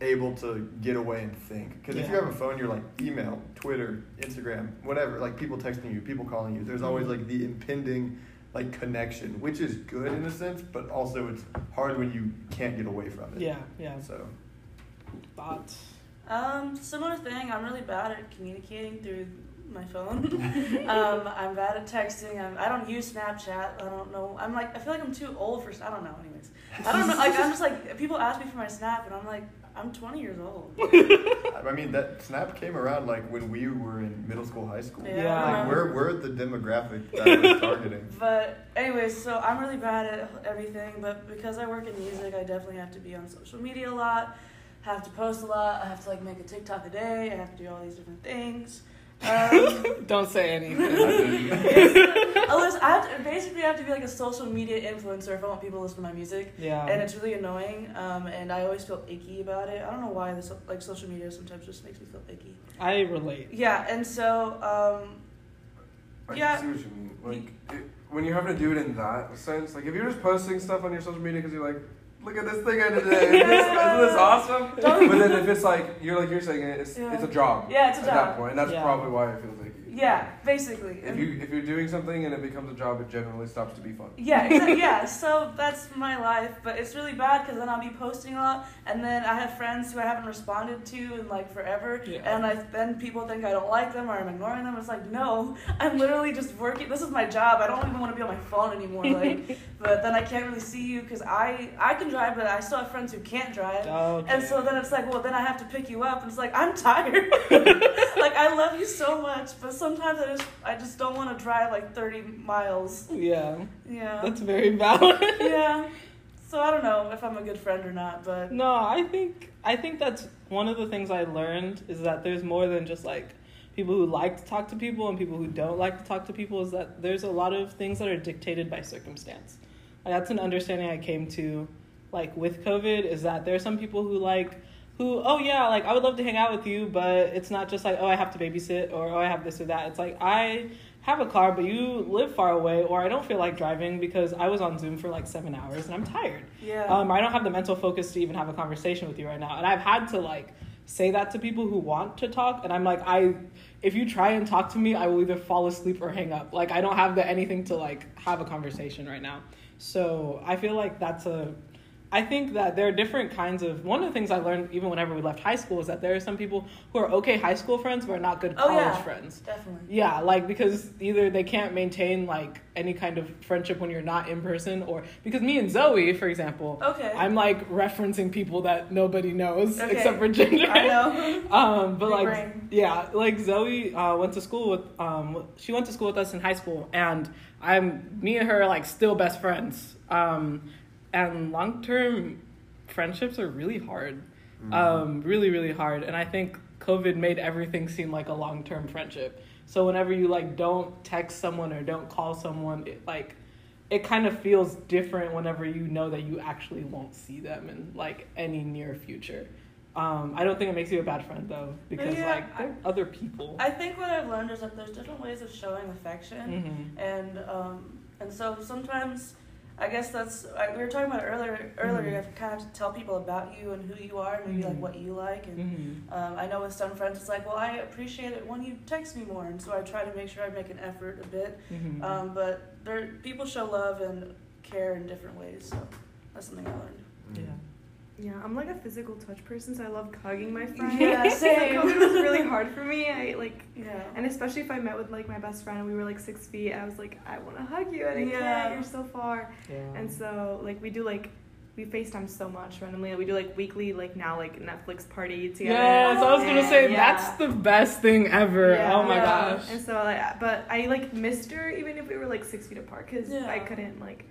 able to get away and think. Because if you have a phone, you're like email, Twitter, Instagram, whatever. Like people texting you, people calling you. There's always like the impending like connection, which is good in a sense, but also it's hard when you can't get away from it. Yeah, yeah. So Thoughts. Um, similar thing. I'm really bad at communicating through my phone. um, I'm bad at texting. I'm, I don't use Snapchat. I don't know. I'm like I feel like I'm too old for. I don't know. Anyways, I don't know. Like I'm just like people ask me for my Snap, and I'm like I'm 20 years old. I mean that Snap came around like when we were in middle school, high school. Yeah. Yeah. Like we're we're the demographic that I was targeting. But anyways, so I'm really bad at everything. But because I work in music, I definitely have to be on social media a lot. Have to post a lot. I have to like make a TikTok a day. I have to do all these different things. Um, Don't say anything. didn't- unless I have to, basically I have to be like a social media influencer if I want people to listen to my music, Yeah. and it's really annoying. Um, and I always feel icky about it. I don't know why this like social media sometimes just makes me feel icky. I relate. Yeah, and so um, I Yeah. see what you mean. Like, it, when you're having to do it in that sense, like if you're just posting stuff on your social media because you're like, look at this thing I did today, isn't this, isn't this awesome? But then if it's like you're like you're saying it, it's Yeah. it's a job. Yeah, it's a job. at job. that point, and that's Yeah. probably why it feels icky. Yeah, basically. If you if you're doing something and it becomes a job, it generally stops to be fun. Yeah, exactly. yeah. So that's my life, but it's really bad because then I'll be posting a lot, and then I have friends who I haven't responded to in like forever, Yeah. and I then people think I don't like them or I'm ignoring them. It's like no, I'm literally just working. This is my job. I don't even want to be on my phone anymore. Like, but then I can't really see you because I I can drive, but I still have friends who can't drive. Okay. And so then it's like, well, then I have to pick you up, and it's like I'm tired. like I love you so much, but sometimes I just I just don't want to drive like 30 miles. yeah, Yeah. that's very valid. yeah. So I don't know if I'm a good friend or not, but No, I think I think that's one of the things I learned is that there's more than just like people who like to talk to people and people who don't like to talk to people is that there's a lot of things that are dictated by circumstance. Like, that's an understanding I came to like with COVID is that there are some people who like who oh yeah like I would love to hang out with you but it's not just like oh I have to babysit or oh I have this or that it's like I have a car but you live far away or I don't feel like driving because I was on Zoom for like 7 hours and I'm tired yeah. um, I don't have the mental focus to even have a conversation with you right now. And I've had to like say that to people who want to talk. And I'm like, I, if you try and talk to me, I will either fall asleep or hang up. Like I don't have the anything to like have a conversation right now. So I feel like that's a. I think that there are different kinds of. One of the things I learned even whenever we left high school is that there are some people who are okay high school friends but are not good Oh, college yeah. friends. Definitely. Yeah, like because either they can't maintain like any kind of friendship when you're not in person, or because me and Zoe, for example, Okay. I'm like referencing people that nobody knows Okay. except for Ginger. I know. Um, but Big like, brain. yeah, like Zoe uh, went to school with um, she went to school with us in high school, and I'm me and her are like still best friends. Um, and long term friendships are really hard, um, really really hard. And I think COVID made everything seem like a long term friendship. So whenever you like don't text someone or don't call someone, it like it kind of feels different whenever you know that you actually won't see them in like any near future. Um, I don't think it makes you a bad friend though, because Yeah, like they're other people. I think what I've learned is that there's different ways of showing affection, hmm and um, and so sometimes, I guess that's I, we were talking about earlier. Earlier, Mhm. you have to kind of have to tell people about you and who you are, and maybe Mhm. like what you like. And hmm um, I know with some friends, it's like, well, I appreciate it when you text me more, and so I try to make sure I make an effort a bit. hmm Um, but there, people show love and care in different ways, so that's something I learned. yeah. Yeah, I'm like a physical touch person, so I love hugging my friends. Yeah, so same. COVID was really hard for me. I like, Yeah. and especially if I met with like my best friend and we were like six feet, I was like, I want to hug you, and I Yeah. can't. You're so far. Yeah. And so like we do like. We FaceTime so much randomly. We do like weekly, like now, like Netflix party together. Yes, I was gonna say yeah. that's the best thing ever. Yeah. oh my Yeah. gosh. And so, like, but I like missed her even if we were like six feet apart because Yeah. I couldn't like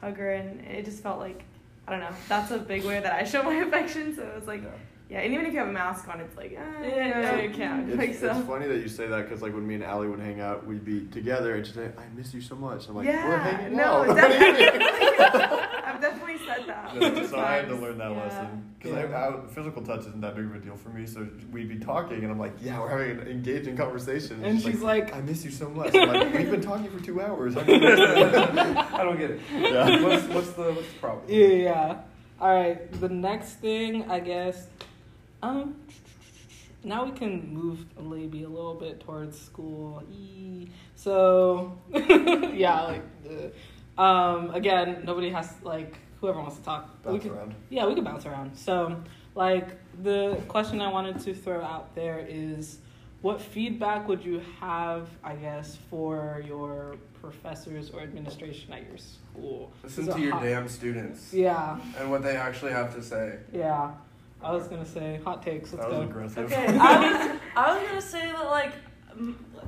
hug her, and it just felt like I don't know. That's a big way that I show my affection. So it was like, yeah. And even if you have a mask on, it's like, eh, Yeah. you can't. It's, like it's funny that you say that because like when me and Allie would hang out, we'd be together and she'd say, "I miss you so much." I'm like, yeah. "We're hanging no, out." definitely. I've definitely said that. Yeah, so I had to learn that Yeah. lesson because Yeah. physical touch isn't that big of a deal for me. So we'd be talking, and I'm like, "Yeah, we're having an engaging conversation." And she's like- "I miss you so much." I'm like, "We've been talking for two hours." How do you miss that?" I don't get it. Yeah. What's, what's the what's the problem? Yeah, yeah. All right. The next thing, I guess, um, now we can move maybe a little bit towards school. Eee. So, yeah, like, uh, um, again, nobody has like whoever wants to talk. we Bounce can, around. yeah, we can bounce around. So, like, the question I wanted to throw out there is what feedback would you have, I guess, for your professors or administration at your school? Listen Is to your hot- damn students Yeah, and what they actually have to say. yeah. I was gonna say hot takes. Let's That was go. aggressive. Okay, I was, I was gonna say that like m-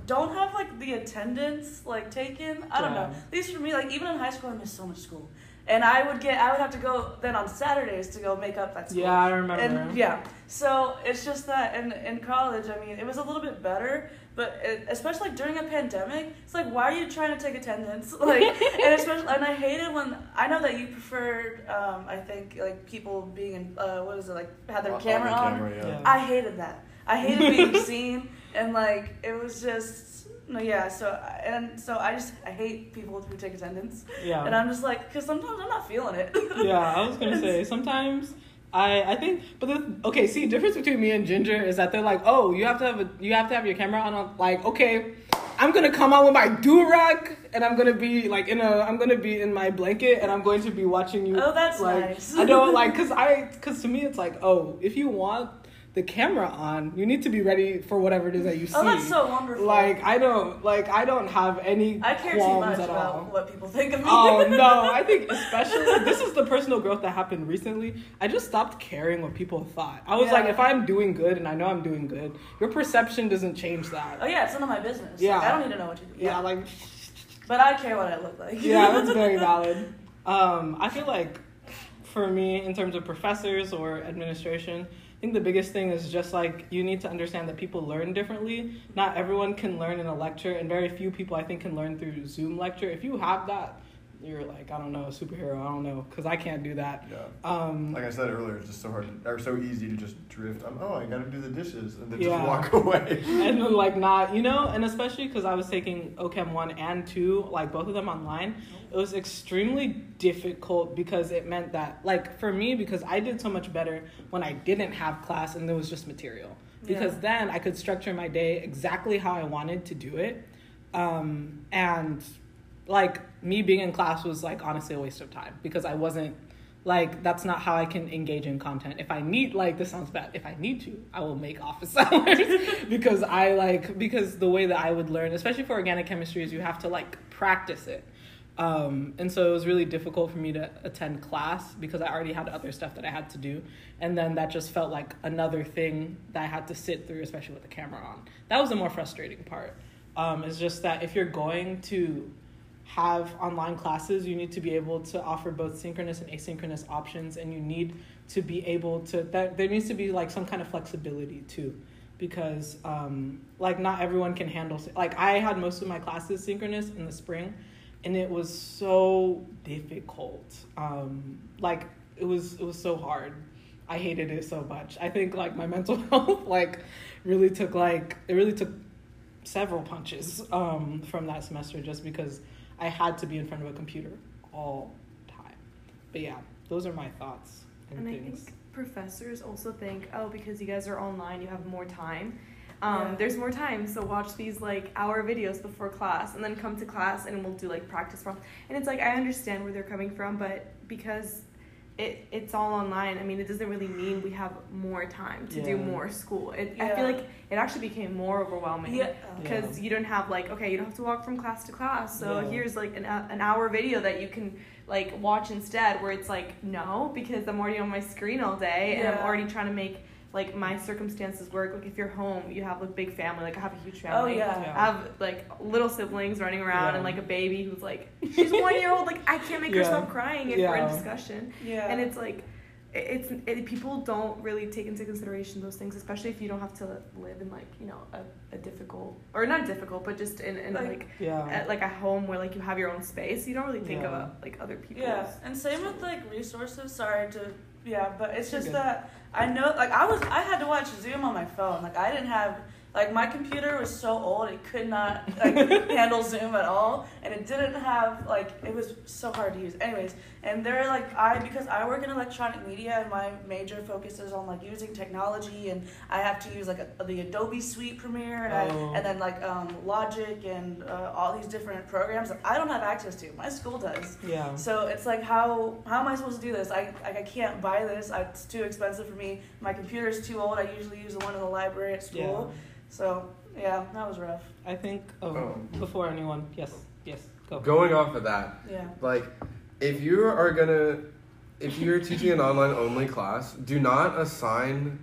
don't have like the attendance like taken. I don't know. At least for me, like even in high school, I missed so much school, and I would get I would have to go then on Saturdays to go make up that school. Yeah, I remember. And yeah, so it's just that, and in college, I mean, it was a little bit better, but it, especially like during a pandemic, it's like, why are you trying to take attendance? Like, and especially, and I hated when I know that you preferred, um, I think, like people being in, uh, what is it, like had their On- on camera on. camera, yeah. Yeah. I hated that. I hated being seen, and like it was just no, yeah. So and so I just I hate people who take attendance, Yeah. and. I'm just like, because sometimes I'm not feeling it. yeah, I was gonna say sometimes I I think, but the okay, see, difference between me and Ginger is that they're like, oh, you have to have a you have to have your camera on. I'm like, okay, I'm gonna come out with my do rag and I'm gonna be like in a I'm gonna be in my blanket and I'm going to be watching you. Oh, that's like, nice. I don't like because I because to me it's like, oh, if you want the camera on, you need to be ready for whatever it is that you see. oh, that's so wonderful. Like I don't like I don't have any I care too much at about all. what people think of me. Oh no, I think especially this is the personal growth that happened recently. I just stopped caring what people thought. I was Yeah. like, if I'm doing good and I know I'm doing good, your perception doesn't change that. Oh yeah, it's none of my business. Yeah. Like, I don't need to know what you do. Yeah, like But I care what I look like. yeah, that's very valid. Um, I feel like for me, in terms of professors or administration, I think the biggest thing is just like you need to understand that people learn differently. Not everyone can learn in a lecture, and very few people I think can learn through Zoom lecture. If you have that, you're like I don't know a superhero. I don't know because I can't do that. Yeah. Um, Like I said earlier, it's just so hard, to, or so easy to just drift. I'm, oh, I gotta do the dishes, and then Yeah. just walk away. and then, like not you know and especially because i was taking ochem 1 and 2 like both of them online it was extremely difficult because it meant that like for me because i did so much better when i didn't have class and there was just material because Yeah. then i could structure my day exactly how i wanted to do it um, and like me being in class was like honestly a waste of time because i wasn't like that's not how I can engage in content. If I need like this sounds bad. If I need to, I will make office hours because I like because the way that I would learn, especially for organic chemistry, is you have to like practice it. Um, and so it was really difficult for me to attend class because I already had other stuff that I had to do, and then that just felt like another thing that I had to sit through, especially with the camera on. That was the more frustrating part. Um, is just that if you're going to have online classes, you need to be able to offer both synchronous and asynchronous options, and you need to be able to that there needs to be like some kind of flexibility too, because um, like not everyone can handle like I had most of my classes synchronous in the spring, and it was so difficult. Um, like it was it was so hard. I hated it so much. I think like my mental health like really took like it really took several punches um, from that semester just because I had to be in front of a computer all time. But yeah, those are my thoughts and, And I think professors also think, oh, because you guys are online, you have more time. Um, Yeah. There's more time, so watch these like hour videos before class, and then come to class, and we'll do like practice problems. And it's like I understand where they're coming from, but because it it's all online, I mean, it doesn't really mean we have more time to do more school. It, I feel like it actually became more overwhelming. Yeah. because you don't have like okay you don't have to walk from class to class so Yeah. here's like an, uh, an hour video that you can like watch instead where it's like no because i'm already on my screen all day and i'm already trying to make like my circumstances work like if you're home you have a big family like i have a huge Oh family yeah. Yeah. I have like little siblings running around Yeah. and like a baby who's like she's one year old like I can't make her stop crying if we're in discussion Yeah. and it's like it's it, people don't really take into consideration those things especially if you don't have to live in like you know a, a difficult or not difficult but just in, in Like- like yeah. at like a home where like you have your own space you don't really think Yeah. about like other people. Yeah, and same with like resources. Sorry to yeah, but it's just that I know like I was I had to watch Zoom on my phone. Like I didn't have like my computer was so old it could not like handle Zoom at all, and it didn't have like it was so hard to use. Anyways, and they're like I because I work in electronic media and my major focus is on like using technology and I have to use like a, the Adobe Suite Premiere and, Oh. I, and then like um, Logic and uh, all these different programs that I don't have access to. My school does. yeah. So it's like how how am I supposed to do this? I like I can't buy this. I, it's too expensive for me. My computer's too old. I usually use the one in the library at school. yeah. So yeah, that was rough. I think oh, Oh. before anyone, yes, yes, go. Going off of that, Yeah. like if you are gonna if you're teaching an online only class do not assign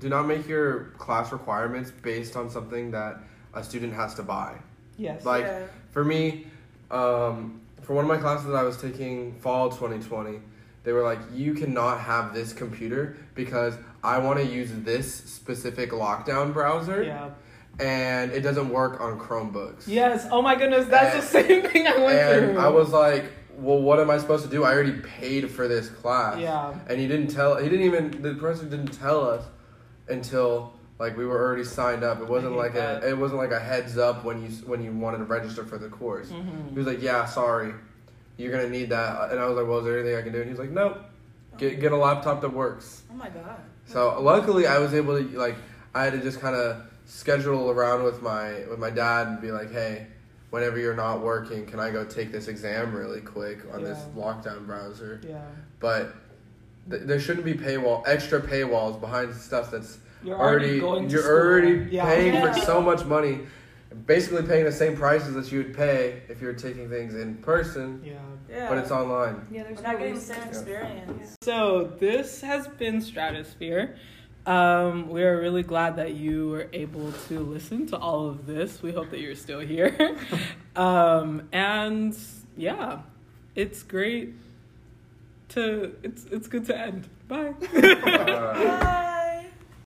do not make your class requirements based on something that a student has to buy Yes. Like- yeah. for me um, for one of my classes that i was taking fall 2020 they were like you cannot have this computer because i want to use this specific lockdown browser yeah. and it doesn't work on chromebooks Yes. Oh my goodness, that's the same thing I went and through. I was like, well, what am I supposed to do? I already paid for this class. Yeah. And he didn't tell. He didn't even. The professor didn't tell us until like we were already signed up. It wasn't like that. a. It wasn't like a heads up when you when you wanted to register for the course. He Mhm. was like, yeah, sorry, you're gonna need that. And I was like, well, is there anything I can do? And he was like, nope. Get get a laptop that works. Oh my god. So luckily, I was able to like I had to just kind of schedule around with my with my dad and be like, hey, whenever you're not working, can I go take this exam really quick on this lockdown browser? Yeah. But th- there shouldn't be paywall extra paywalls behind stuff that's You're already, already, going you're school. already yeah. paying Yeah. for so much money. Basically paying the same prices that you would pay if you were taking things in person, Yeah. Yeah. but it's online. yeah there's We're not no getting the same to- experience. So this has been Stratosphere. Um, we are really glad that you were able to listen to all of this. We hope that you're still here. um, and yeah, it's great to it's it's good to end. Bye. Bye.